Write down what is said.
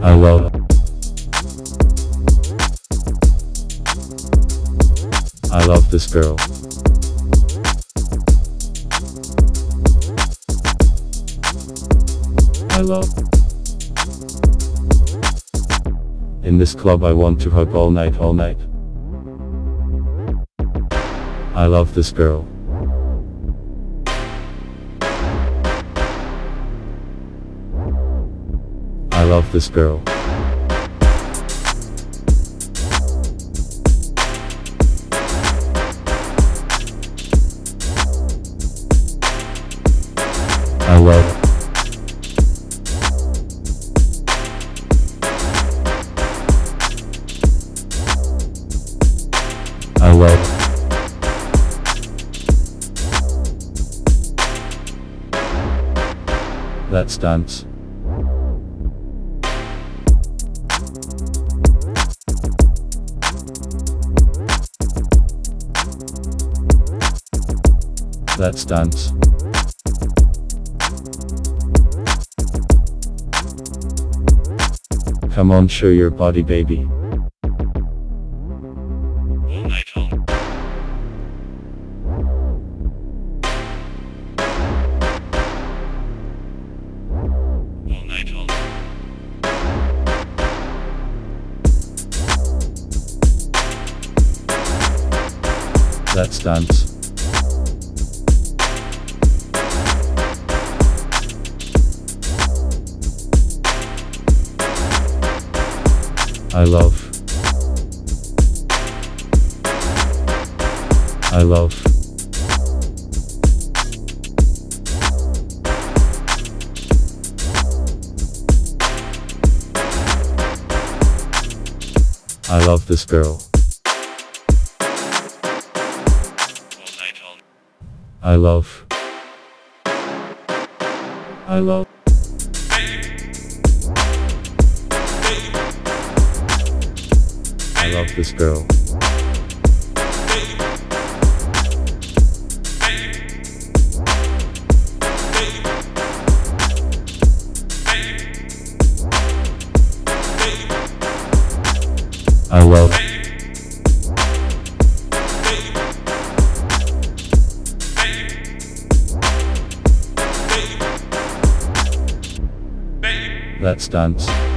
I love. I love this girl. I love. In this club I want to hug all night all night. I love this girl. I love this girl. I love. I love. Let's dance. Let's dance. Come on, show your body, baby. All night I love. I love. I love this girl. I love. I love. Love this girl. I love. Dance.